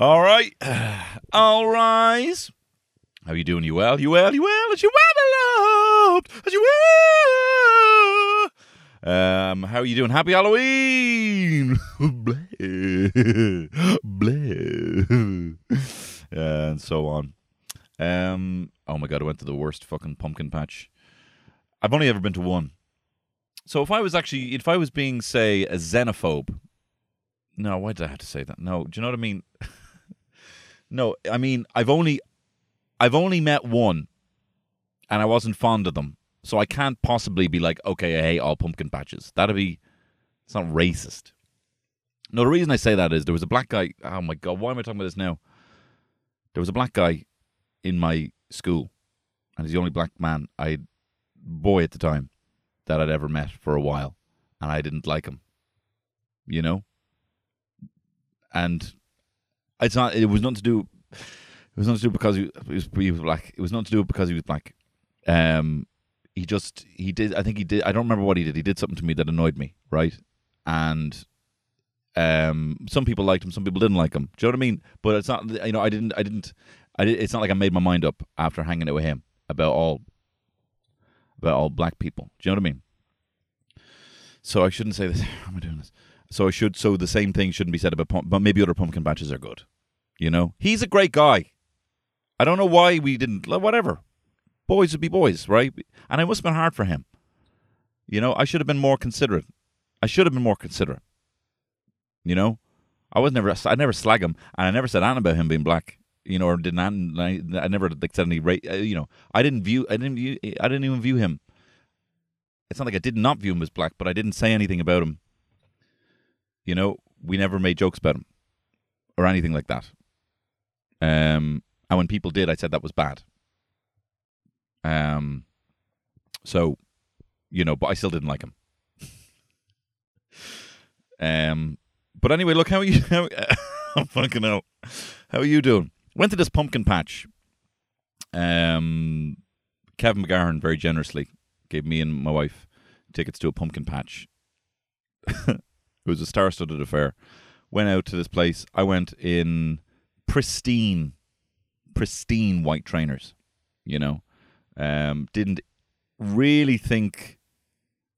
All right. All rise. How you doing? You well? You well? You well? As you well, beloved? As you well? Um, how are you doing? Happy Halloween! Bleh. Bleh. and so on. Um, oh my god, I went to the worst fucking pumpkin patch. I've only ever been to one. So if I was actually, if I was being, say, a xenophobe, no, why did I have to say that? No, do you know what I mean? no, I mean I've only, I've only met one, and I wasn't fond of them, so I can't possibly be like, okay, I hate all pumpkin patches. That'd be, it's not racist. No, the reason I say that is there was a black guy. Oh my god, why am I talking about this now? There was a black guy in my school, and he's the only black man I, boy at the time, that I'd ever met for a while, and I didn't like him. You know, and it's not. It was not to do. It was nothing to do because he, was he was black. It was not to do because he was black. Um, he just he did. I think he did. I don't remember what he did. He did something to me that annoyed me, right? And um, some people liked him, some people didn't like him. Do you know what I mean? But it's not. You know, I didn't. I didn't. I did, It's not like I made my mind up after hanging out with him about all about all black people. Do you know what I mean? So I shouldn't say this. How am I doing this? So I should. So the same thing shouldn't be said about. Pump, but maybe other pumpkin patches are good. You know, he's a great guy. I don't know why we didn't. Whatever. Boys would be boys, right? And it must have been hard for him. You know, I should have been more considerate. I should have been more considerate. You know, I was never. I never slag him, and I never said anything about him being black. You know, or didn't. I, I never like said any. Ra- uh, you know, I didn't view. I didn't view. I didn't even view him. It's not like I did not view him as black, but I didn't say anything about him. You know, we never made jokes about him or anything like that. Um, and when people did, I said that was bad. Um, so, you know, but I still didn't like him. um, but anyway, look how are you. How, I'm fucking hell. How are you doing? Went to this pumpkin patch. Um, Kevin McGahern very generously gave me and my wife tickets to a pumpkin patch. it was a star-studded affair. Went out to this place. I went in pristine, pristine white trainers. You know, um, didn't really think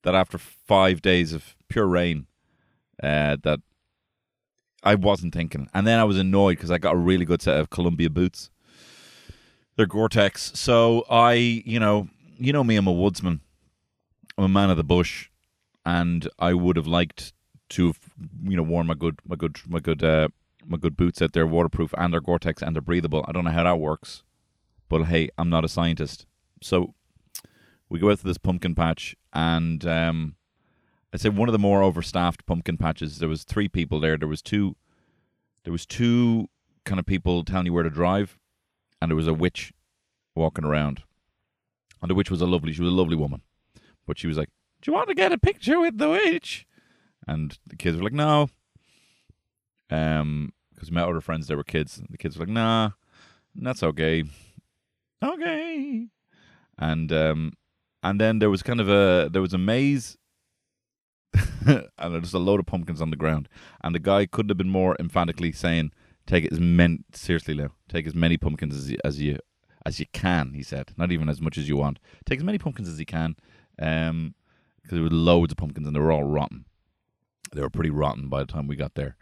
that after five days of pure rain, uh, that I wasn't thinking. And then I was annoyed because I got a really good set of Columbia boots. They're Gore-Tex. So I, you know, you know me, I'm a woodsman. I'm a man of the bush, and I would have liked to have, you know, worn my good, my good, my good, uh, my good boots out there, waterproof, and they're Gore-Tex and they're breathable. I don't know how that works, but hey, I'm not a scientist. So we go out to this pumpkin patch, and um, I'd say one of the more overstaffed pumpkin patches. There was three people there. There was two. There was two kind of people telling you where to drive, and there was a witch walking around. And the witch was a lovely. She was a lovely woman, but she was like, "Do you want to get a picture with the witch?" And the kids were like, "No." Um, because we met other friends that were kids. And the kids were like, "Nah, that's okay." Okay. And um, and then there was kind of a there was a maze and there's a load of pumpkins on the ground. And the guy couldn't have been more emphatically saying, "Take as many seriously, Leo. Take as many pumpkins as you, as you as you can." He said, "Not even as much as you want. Take as many pumpkins as you can." Um, because there were loads of pumpkins and they were all rotten. They were pretty rotten by the time we got there.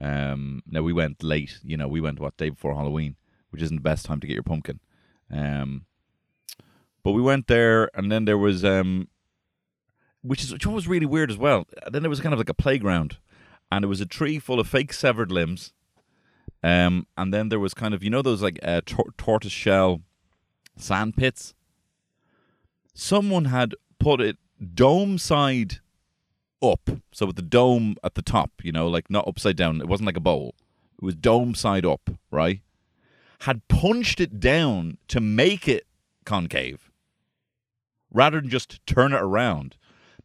Um, now we went late. You know, we went what day before Halloween, which isn't the best time to get your pumpkin. Um, but we went there, and then there was um, which is which was really weird as well. Then there was kind of like a playground, and there was a tree full of fake severed limbs. Um, and then there was kind of you know those like uh, tor- tortoise shell sand pits. Someone had put it dome side up, so with the dome at the top, you know, like not upside down. It wasn't like a bowl; it was dome side up, right? Had punched it down to make it concave, rather than just turn it around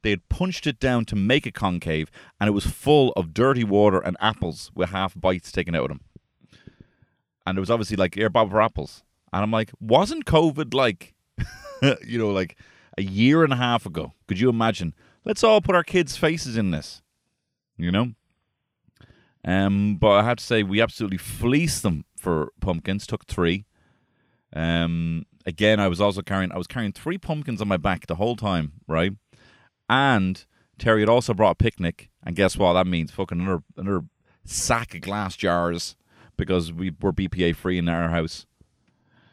they had punched it down to make it concave, and it was full of dirty water and apples with half bites taken out of them. And it was obviously like air bob for apples. And I'm like, wasn't COVID like, you know, like a year and a half ago? Could you imagine? Let's all put our kids' faces in this, you know? Um, but I have to say, we absolutely fleeced them for pumpkins. Took three. Um, again, I was also carrying. I was carrying three pumpkins on my back the whole time, right? And Terry had also brought a picnic, and guess what? That means fucking another another sack of glass jars because we were BPA free in our house.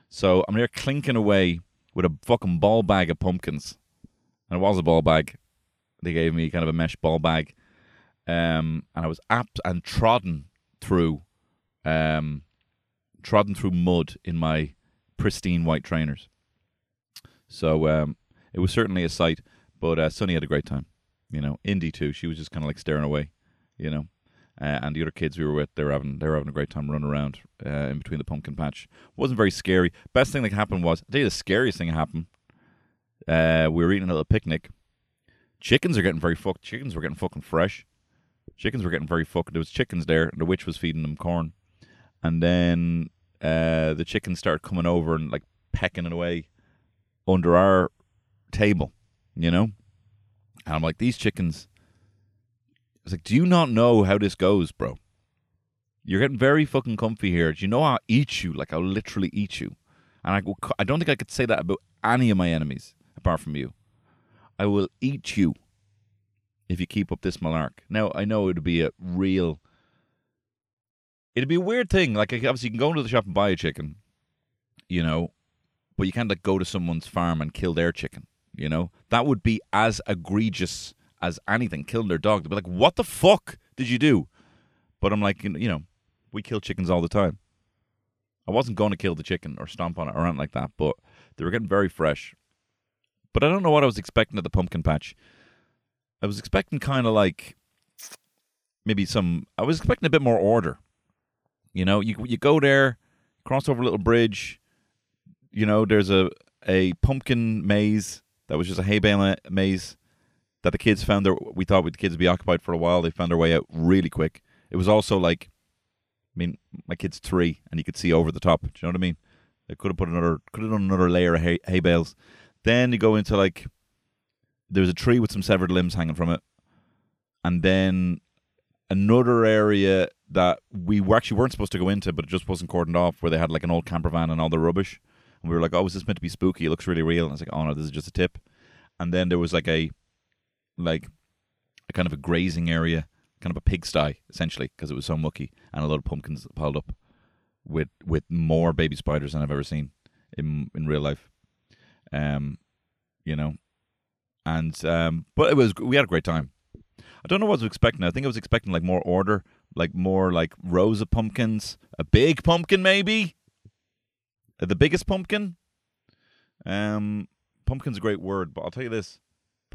So I'm here clinking away with a fucking ball bag of pumpkins, and it was a ball bag. They gave me kind of a mesh ball bag, um, and I was apt and trodden through, um, trodden through mud in my pristine white trainers. So um, it was certainly a sight. But uh, Sunny had a great time. You know, Indy too. She was just kind of like staring away. You know, uh, and the other kids we were with, they were having they were having a great time running around uh, in between the pumpkin patch. wasn't very scary. Best thing that happened was I tell you the scariest thing that happened. Uh, we were eating a little picnic. Chickens are getting very fucked. Chickens were getting fucking fresh. Chickens were getting very fucked. There was chickens there, and the witch was feeding them corn, and then uh, the chickens started coming over and like pecking it away under our table, you know. And I'm like, these chickens. Was like, do you not know how this goes, bro? You're getting very fucking comfy here. Do you know I'll eat you? Like I'll literally eat you. And I, I don't think I could say that about any of my enemies apart from you. I will eat you if you keep up this malark. Now I know it'd be a real. It'd be a weird thing. Like obviously you can go into the shop and buy a chicken, you know, but you can't like go to someone's farm and kill their chicken. You know that would be as egregious as anything killing their dog. They'd be like, "What the fuck did you do?" But I'm like, you know, we kill chickens all the time. I wasn't going to kill the chicken or stomp on it or anything like that, but they were getting very fresh. But I don't know what I was expecting at the pumpkin patch. I was expecting kind of like maybe some. I was expecting a bit more order. You know, you you go there, cross over a little bridge. You know, there's a a pumpkin maze that was just a hay bale maze that the kids found their. We thought the kids would be occupied for a while. They found their way out really quick. It was also like, I mean, my kid's three, and you could see over the top. Do you know what I mean? They could have put another, could have done another layer of hay, hay bales. Then you go into like, there's a tree with some severed limbs hanging from it, and then another area that we were actually weren't supposed to go into, but it just wasn't cordoned off, where they had like an old camper van and all the rubbish. And we were like, "Oh, is this meant to be spooky? It looks really real." And I was like, "Oh no, this is just a tip." And then there was like a, like, a kind of a grazing area, kind of a pigsty essentially, because it was so mucky, and a lot of pumpkins piled up, with with more baby spiders than I've ever seen in in real life. Um, you know, and um, but it was we had a great time. I don't know what I was expecting. I think I was expecting like more order, like more like rows of pumpkins, a big pumpkin maybe, the biggest pumpkin. Um, pumpkin's a great word, but I'll tell you this: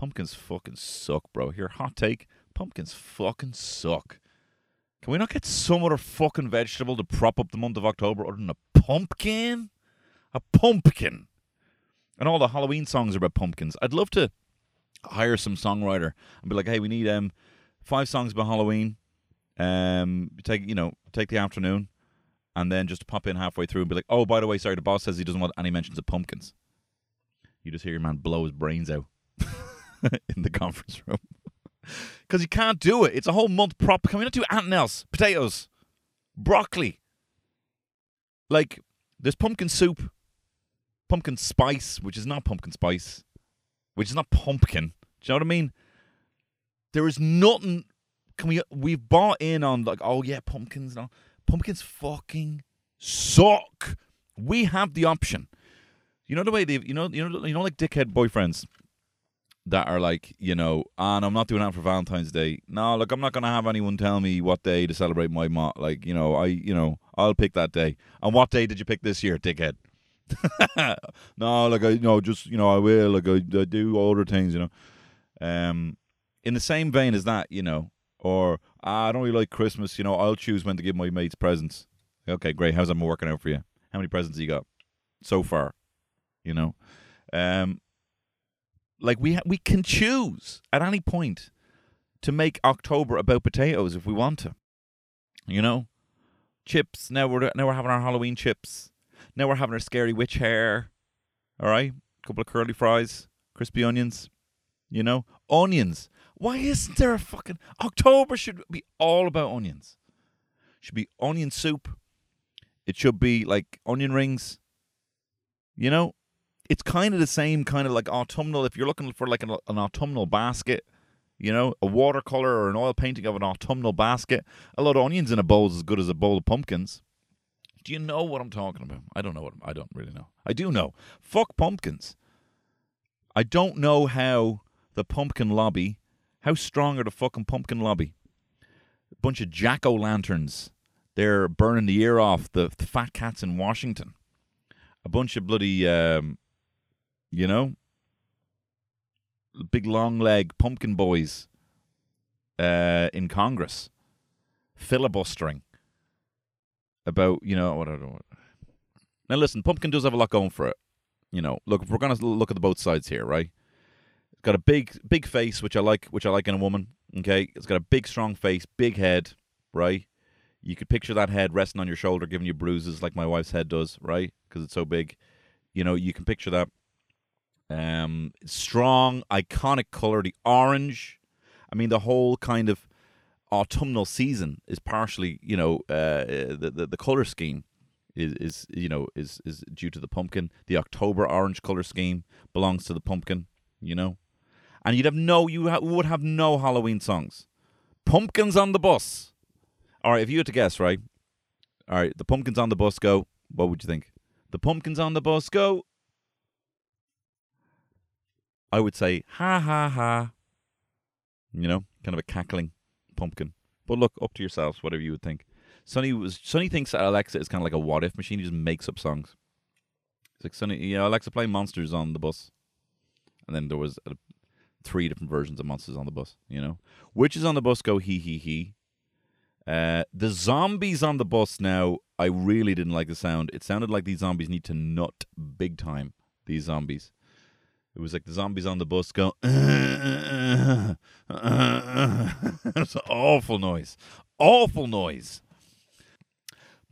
pumpkins fucking suck, bro. Here, hot take: pumpkins fucking suck. Can we not get some other fucking vegetable to prop up the month of October other than a pumpkin? A pumpkin. And all the Halloween songs are about pumpkins. I'd love to hire some songwriter and be like, "Hey, we need um five songs about Halloween. Um, take you know take the afternoon, and then just pop in halfway through and be like, oh, by the way, sorry, the boss says he doesn't want any mentions of pumpkins. You just hear your man blow his brains out in the conference room because you can't do it. It's a whole month prop. Can we not do anything else? Potatoes, broccoli. Like there's pumpkin soup, pumpkin spice, which is not pumpkin spice, which is not pumpkin. Do you know what I mean? There is nothing. Can we? We've bought in on like, oh yeah, pumpkins. No, pumpkins fucking suck. We have the option. You know the way they, you know, you know, you know, like dickhead boyfriends that are like, you know, and I'm not doing that for Valentine's Day. No, look, I'm not gonna have anyone tell me what day to celebrate my mom. Like, you know, I, you know, I'll pick that day. And what day did you pick this year, dickhead? no, like I, you know, just you know, I will. Like I, I do other things, you know. Um, in the same vein as that, you know, or ah, I don't really like Christmas. You know, I'll choose when to give my mates presents. Okay, great. How's that working out for you? How many presents you got so far? You know, um, like we ha- we can choose at any point to make October about potatoes if we want to. You know, chips. Now we're now we're having our Halloween chips. Now we're having our scary witch hair. All right, a couple of curly fries, crispy onions. You know, onions. Why isn't there a fucking October should be all about onions? should be onion soup. It should be like onion rings. You know, it's kind of the same kind of like autumnal. If you're looking for like an, an autumnal basket, you know, a watercolor or an oil painting of an autumnal basket, a lot of onions in a bowl is as good as a bowl of pumpkins. Do you know what I'm talking about? I don't know what I don't really know. I do know. Fuck pumpkins. I don't know how the pumpkin lobby, how strong are the fucking pumpkin lobby? A bunch of jack o' lanterns. They're burning the ear off the, the fat cats in Washington. A bunch of bloody, um, you know, big long leg pumpkin boys uh, in Congress filibustering about you know what I don't. Now listen, Pumpkin does have a lot going for it. You know, look, we're gonna look at the both sides here, right? It's got a big, big face, which I like, which I like in a woman. Okay, it's got a big, strong face, big head, right? You could picture that head resting on your shoulder, giving you bruises like my wife's head does, right? Because it's so big. You know, you can picture that. Um, strong, iconic color, the orange. I mean, the whole kind of autumnal season is partially, you know, uh, the, the the color scheme is is you know is is due to the pumpkin. The October orange color scheme belongs to the pumpkin. You know, and you'd have no you ha- would have no Halloween songs. Pumpkins on the bus. All right, if you had to guess, right? All right, the pumpkins on the bus go. What would you think? The pumpkins on the bus go. I would say ha ha ha. You know, kind of a cackling pumpkin. But look, up to yourselves, whatever you would think. Sonny was Sonny thinks that Alexa is kind of like a what if machine. He just makes up songs. It's like Sonny, you know, Alexa play monsters on the bus, and then there was uh, three different versions of monsters on the bus. You know, witches on the bus go he he he. Uh, the zombies on the bus now, I really didn't like the sound. It sounded like these zombies need to nut big time. These zombies. It was like the zombies on the bus go. it's an awful noise, awful noise.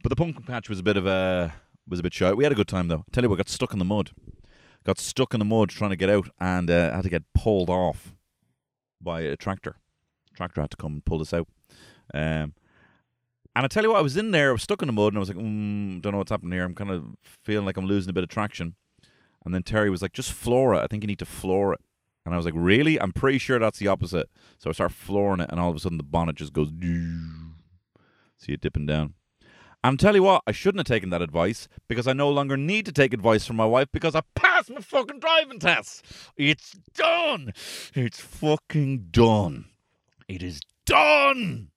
But the pumpkin patch was a bit of a was a bit shy. We had a good time though. I tell you what, got stuck in the mud. Got stuck in the mud trying to get out, and uh, had to get pulled off by a tractor. Tractor had to come and pull us out. Um, and I tell you what, I was in there, I was stuck in the mud, and I was like, mm, don't know what's happening here. I'm kind of feeling like I'm losing a bit of traction. And then Terry was like, just floor it. I think you need to floor it. And I was like, really? I'm pretty sure that's the opposite. So I start flooring it, and all of a sudden the bonnet just goes. See it dipping down. I'm tell you what, I shouldn't have taken that advice because I no longer need to take advice from my wife because I passed my fucking driving test. It's done. It's fucking done. It is done.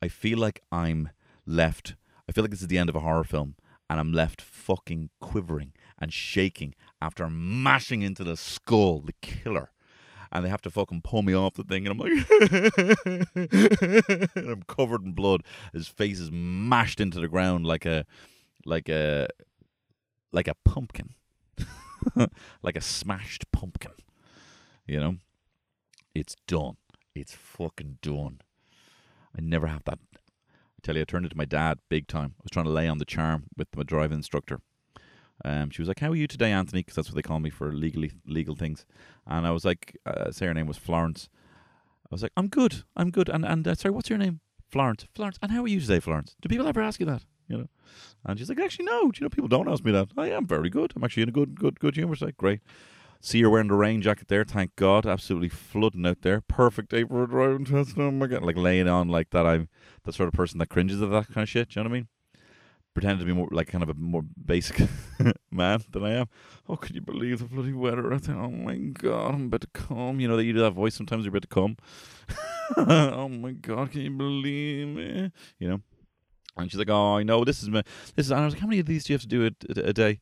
I feel like I'm left. I feel like this is the end of a horror film and I'm left fucking quivering and shaking after mashing into the skull, the killer. And they have to fucking pull me off the thing, and I'm like, and I'm covered in blood. His face is mashed into the ground like a, like a, like a pumpkin, like a smashed pumpkin. You know, it's done. It's fucking done. I never have that. I tell you, I turned it to my dad big time. I was trying to lay on the charm with my driving instructor. Um, she was like, "How are you today, Anthony?" Because that's what they call me for legally legal things. And I was like, uh, "Say her name was Florence." I was like, "I'm good. I'm good." And and uh, sorry, what's your name? Florence. Florence. And how are you today, Florence? Do people ever ask you that? You know? And she's like, "Actually, no. Do you know people don't ask me that. I am very good. I'm actually in a good good good humor." Like, great. See you're wearing the rain jacket there. Thank God, absolutely flooding out there. Perfect day for a driving test. Oh my god, like laying on like that. I'm the sort of person that cringes at that kind of shit. Do you know what I mean? Pretend to be more like kind of a more basic man than I am. Oh, could you believe the bloody weather? I think, oh my god, I'm about to come. You know that you do that voice sometimes. You're about to come. oh my god, can you believe me? You know. And she's like, "Oh, I know. This is my. This is." And I was like, "How many of these do you have to do a, a, a day?"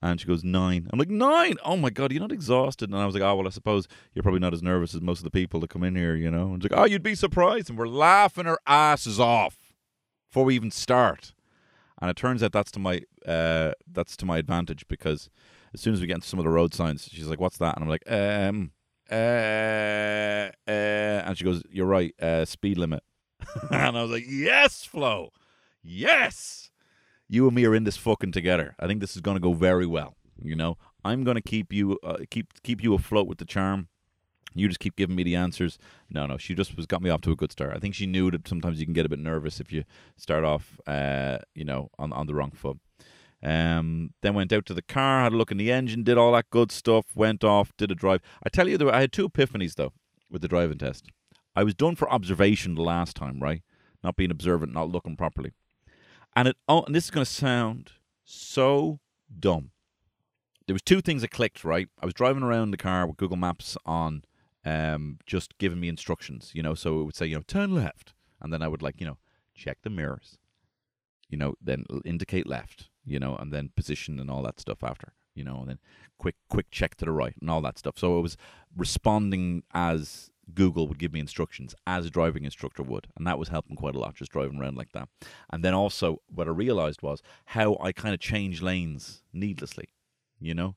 And she goes, nine. I'm like, nine? Oh my God, you're not exhausted. And I was like, oh, well, I suppose you're probably not as nervous as most of the people that come in here, you know? And she's like, oh, you'd be surprised. And we're laughing our asses off before we even start. And it turns out that's to my uh, that's to my advantage because as soon as we get into some of the road signs, she's like, "What's that?" And I'm like, "Um, uh, uh," and she goes, "You're right, uh, speed limit." and I was like, "Yes, Flo, yes, you and me are in this fucking together. I think this is going to go very well. You know, I'm going to keep you uh, keep keep you afloat with the charm." You just keep giving me the answers. No, no, she just was got me off to a good start. I think she knew that sometimes you can get a bit nervous if you start off, uh, you know, on on the wrong foot. Um, then went out to the car, had a look in the engine, did all that good stuff, went off, did a drive. I tell you, I had two epiphanies though with the driving test. I was done for observation the last time, right? Not being observant, not looking properly. And it, oh, and this is going to sound so dumb. There was two things that clicked, right? I was driving around the car with Google Maps on, um, just giving me instructions, you know. So it would say, you know, turn left, and then I would like, you know, check the mirrors, you know, then indicate left, you know, and then position and all that stuff after, you know, and then quick quick check to the right and all that stuff. So it was responding as Google would give me instructions as a driving instructor would, and that was helping quite a lot, just driving around like that. And then also, what I realized was how I kind of change lanes needlessly. You know,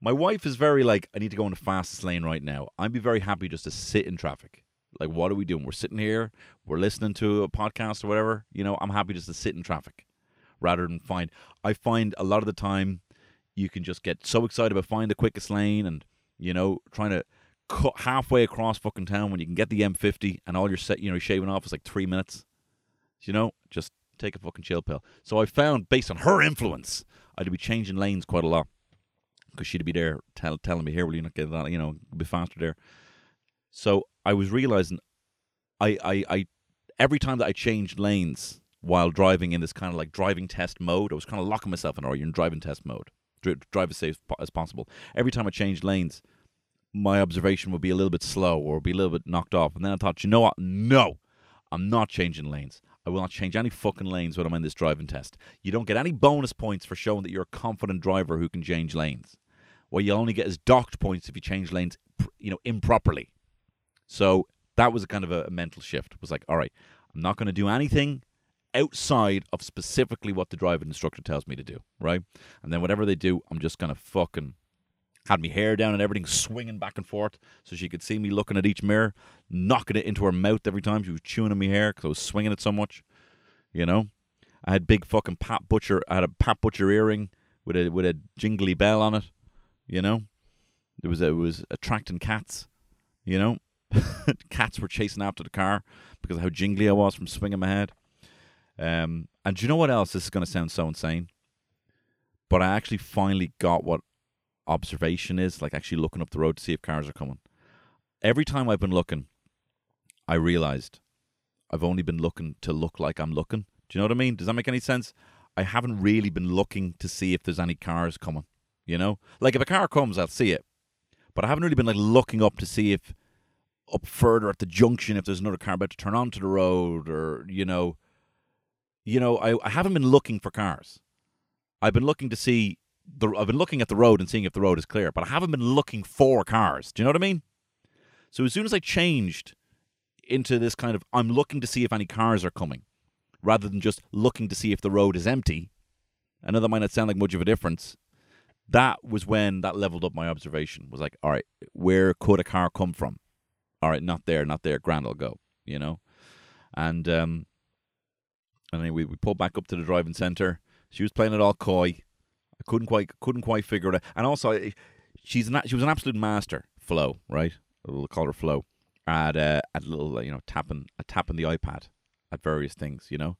my wife is very like, I need to go in the fastest lane right now. I'd be very happy just to sit in traffic. Like, what are we doing? We're sitting here, we're listening to a podcast or whatever. You know, I'm happy just to sit in traffic rather than find. I find a lot of the time you can just get so excited about finding the quickest lane and you know trying to cut halfway across fucking town when you can get the M50 and all your set you know shaving off is like three minutes. You know, just take a fucking chill pill. So I found based on her influence, I'd be changing lanes quite a lot because she'd be there tell, telling me here, will you not get that? You know, be faster there. So I was realizing, I, I, I, every time that I changed lanes while driving in this kind of like driving test mode, I was kind of locking myself in, or you're in driving test mode, drive as safe as possible. Every time I changed lanes, my observation would be a little bit slow or be a little bit knocked off. And then I thought, you know what? No, I'm not changing lanes. I will not change any fucking lanes when I'm in this driving test. You don't get any bonus points for showing that you're a confident driver who can change lanes. What you only get is docked points if you change lanes, you know, improperly. So that was a kind of a, mental shift. It was like, all right, I'm not going to do anything outside of specifically what the driving instructor tells me to do, right? And then whatever they do, I'm just going to fucking had me hair down and everything swinging back and forth so she could see me looking at each mirror, knocking it into her mouth every time she was chewing on my hair because I was swinging it so much. You know, I had big fucking Pat Butcher. I had a Pat Butcher earring with a with a jingly bell on it. You know, it was it was attracting cats. You know, cats were chasing after the car because of how jingly I was from swinging my head. Um, and do you know what else? This is going to sound so insane, but I actually finally got what observation is, like actually looking up the road to see if cars are coming. Every time I've been looking, I realized I've only been looking to look like I'm looking. Do you know what I mean? Does that make any sense? I haven't really been looking to see if there's any cars coming. You know, like if a car comes, I'll see it, but I haven't really been like looking up to see if up further at the junction if there's another car about to turn onto the road or you know, you know, I, I haven't been looking for cars. I've been looking to see the, I've been looking at the road and seeing if the road is clear, but I haven't been looking for cars. Do you know what I mean? So as soon as I changed into this kind of, I'm looking to see if any cars are coming, rather than just looking to see if the road is empty. I know that might not sound like much of a difference. That was when that leveled up my observation. Was like, all right, where could a car come from? All right, not there, not there. Grand, I'll go. You know, and um, and then we pulled back up to the driving center. She was playing it all coy. I couldn't quite couldn't quite figure it out. And also, she's an, she was an absolute master. Flo, right? We'll call her Flo. At uh, at little you know tapping a tapping the iPad at various things. You know,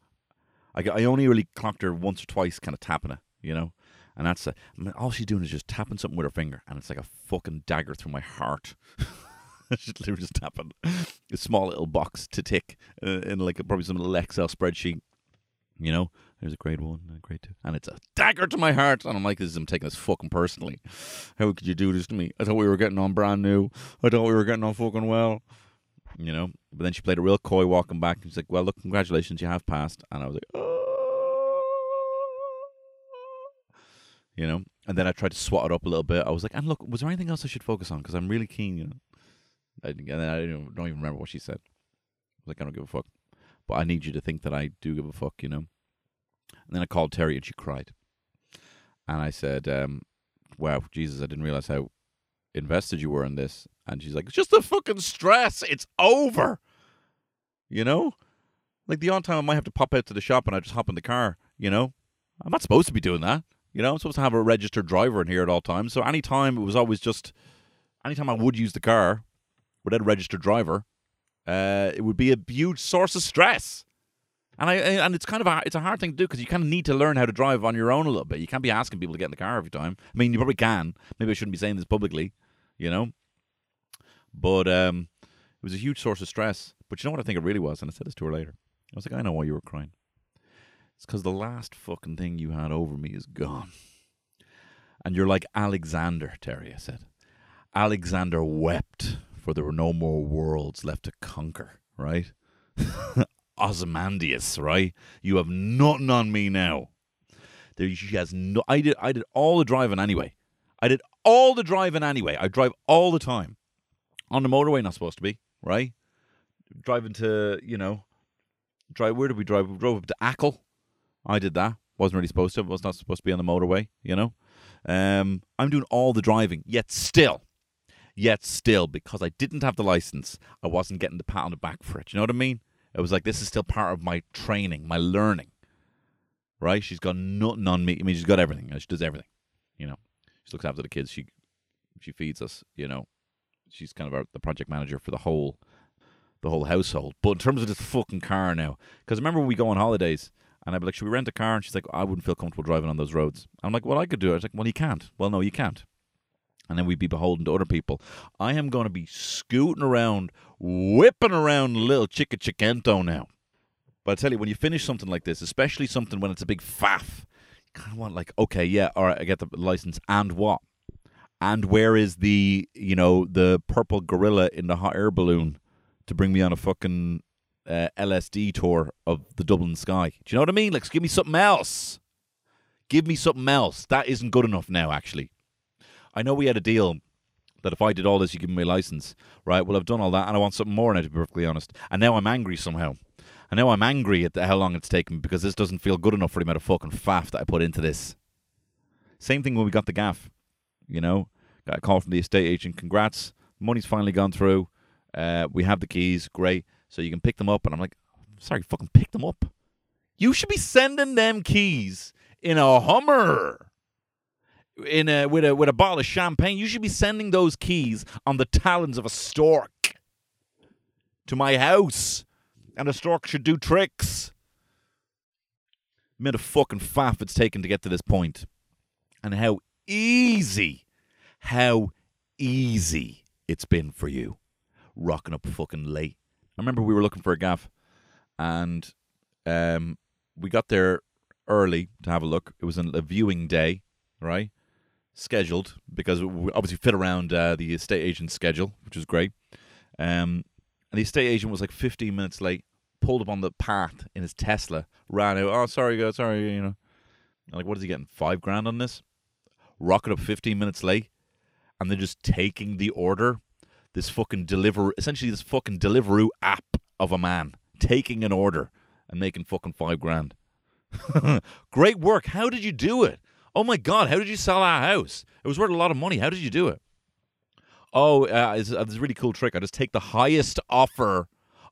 I I only really clocked her once or twice, kind of tapping it. You know, and that's a, I mean, all she's doing is just tapping something with her finger, and it's like a fucking dagger through my heart. she's literally just tapping a small little box to tick uh, in like a, probably some little Excel spreadsheet. You know, there's a grade one, a grade two, and it's a dagger to my heart. And I'm like, this is, I'm taking this fucking personally. How could you do this to me? I thought we were getting on brand new. I thought we were getting on fucking well. You know, but then she played a real coy walking back. And she's like, well, look, congratulations, you have passed. And I was like, oh. You know, and then I tried to swat it up a little bit. I was like, and look, was there anything else I should focus on? Because I'm really keen, you know. I, and then I don't, don't even remember what she said. I was like, I don't give a fuck. But I need you to think that I do give a fuck, you know. And then I called Terry and she cried. And I said, um, wow, Jesus, I didn't realize how invested you were in this. And she's like, it's just the fucking stress. It's over. You know? Like the odd time I might have to pop out to the shop and I just hop in the car, you know? I'm not supposed to be doing that. You know, I'm supposed to have a registered driver in here at all times. So anytime it was always just anytime I would use the car, without a registered driver, uh, it would be a huge source of stress. And I and it's kind of a, it's a hard thing to do because you kind of need to learn how to drive on your own a little bit. You can't be asking people to get in the car every time. I mean, you probably can. Maybe I shouldn't be saying this publicly, you know. But um, it was a huge source of stress. But you know what I think it really was, and I said this to her later. I was like, I know why you were crying. It's because the last fucking thing you had over me is gone. And you're like Alexander, Terry, I said. Alexander wept, for there were no more worlds left to conquer, right? Ozymandias, right? You have nothing on me now. There, she has no. I did. I did all the driving anyway. I did all the driving anyway. I drive all the time on the motorway. Not supposed to be right. Driving to you know, drive. Where did we drive? We drove up to Achill. I did that. Wasn't really supposed to. Was not supposed to be on the motorway. You know. Um, I'm doing all the driving. Yet still, yet still, because I didn't have the license, I wasn't getting the pat on the back for it. You know what I mean? It was like this is still part of my training, my learning. Right? She's got nothing on me. I mean, she's got everything. She does everything. You know, she looks after the kids. She she feeds us. You know, she's kind of our, the project manager for the whole the whole household. But in terms of this fucking car now, because remember we go on holidays and I'd be like, should we rent a car? And she's like, I wouldn't feel comfortable driving on those roads. I'm like, well, I could do it. I was like, well, you can't. Well, no, you can't and then we'd be beholden to other people. I am going to be scooting around, whipping around little Chica Chiquento now. But I tell you, when you finish something like this, especially something when it's a big faff, you kind of want like, okay, yeah, all right, I get the license, and what? And where is the, you know, the purple gorilla in the hot air balloon to bring me on a fucking uh, LSD tour of the Dublin sky? Do you know what I mean? Like, give me something else. Give me something else. That isn't good enough now, actually. I know we had a deal that if I did all this, you give me a license, right? Well, I've done all that, and I want something more now, to be perfectly honest. And now I'm angry somehow. And now I'm angry at how long it's taken because this doesn't feel good enough for the amount of fucking faff that I put into this. Same thing when we got the gaff, you know. Got a call from the estate agent. Congrats, money's finally gone through. Uh, we have the keys, great. So you can pick them up. And I'm like, sorry, fucking pick them up. You should be sending them keys in a Hummer in a, with a with a bottle of champagne. You should be sending those keys on the talons of a stork to my house, and a stork should do tricks. Made a fucking faff it's taken to get to this point, and how easy, how easy it's been for you, rocking up fucking late. I remember we were looking for a gaff, and um, we got there early to have a look. It was a viewing day, right? scheduled because we obviously fit around uh, the estate agent's schedule, which was great. Um, and the estate agent was like 15 minutes late, pulled up on the path in his Tesla, ran out. Oh, sorry, guys, sorry, you know. Like, what is he getting? Five grand on this? Rocket up 15 minutes late, and they're just taking the order. This fucking deliver, essentially, this fucking Deliveroo app of a man taking an order and making fucking five grand. Great work. How did you do it? Oh my God, how did you sell our house? It was worth a lot of money. How did you do it? Oh, uh, it's, uh, it's a really cool trick. I just take the highest offer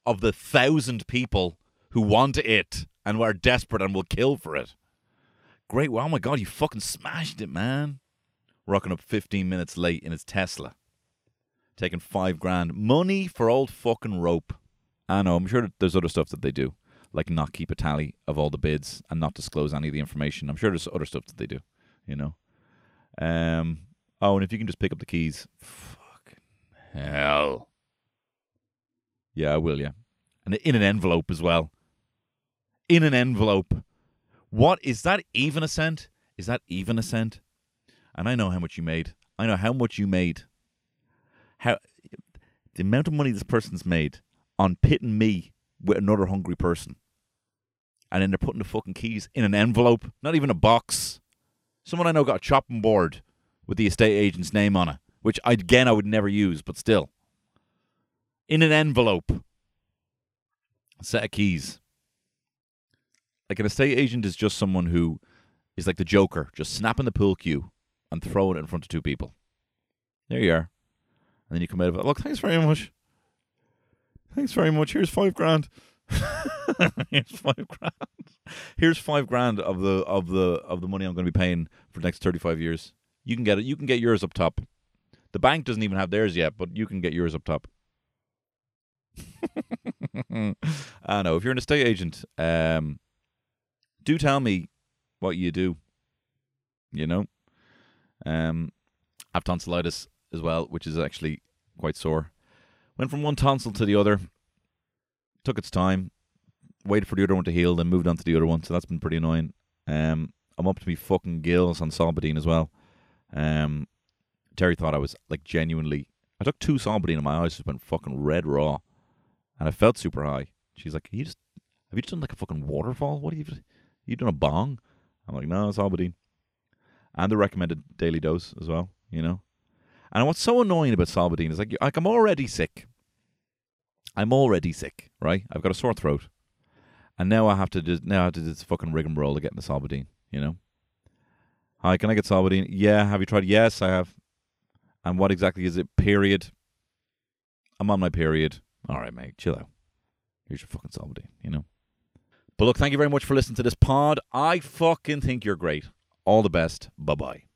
of the thousand people who want it and are desperate and will kill for it. Great. Well, oh my God, you fucking smashed it, man. Rocking up 15 minutes late in his Tesla. Taking five grand. Money for old fucking rope. I know, I'm sure there's other stuff that they do like not keep a tally of all the bids and not disclose any of the information. I'm sure there's other stuff that they do, you know. Um. Oh, and if you can just pick up the keys, fucking hell. Yeah, I will. Yeah, and in an envelope as well. In an envelope. What is that? Even a cent? Is that even a cent? And I know how much you made. I know how much you made. How the amount of money this person's made on pitting me with another hungry person. And then they're putting the fucking keys in an envelope, not even a box. Someone I know got a chopping board with the estate agent's name on it, which again I would never use, but still. In an envelope. A set of keys. Like an estate agent is just someone who is like the Joker, just snapping the pool cue and throwing it in front of two people. There you are. And then you come out of it. Look, thanks very much. Thanks very much. Here's five grand. Here's five grand. Here's five grand of the of the of the money I'm going to be paying for the next thirty five years. You can get it. You can get yours up top. The bank doesn't even have theirs yet, but you can get yours up top. I know. If you're an estate agent, um, do tell me what you do. You know, um, I have tonsillitis as well, which is actually quite sore. Went from one tonsil to the other. Took its time. Waited for the other one to heal, then moved on to the other one. So that's been pretty annoying. Um, I'm up to me fucking gills on Solpadeine as well. Um, Terry thought I was like genuinely. I took two Solpadeine and my eyes just went fucking red raw, and I felt super high. She's like, "You just have you just done like a fucking waterfall? What have you you done a bong?" I'm like, "No, it's Solpadeine," and the recommended daily dose as well. You know, and what's so annoying about Solpadeine is like, like I'm already sick. I'm already sick, right? I've got a sore throat, and now I have to just now I have to do this fucking rigmarole to get the Solpadeine. You know. Hi, can I get Solpadeine? Yeah. Have you tried? Yes, I have. And what exactly is it? Period. I'm on my period. All right, mate. Chill out. Here's your fucking Solpadeine. You know. But look, thank you very much for listening to this pod. I fucking think you're great. All the best. Bye bye.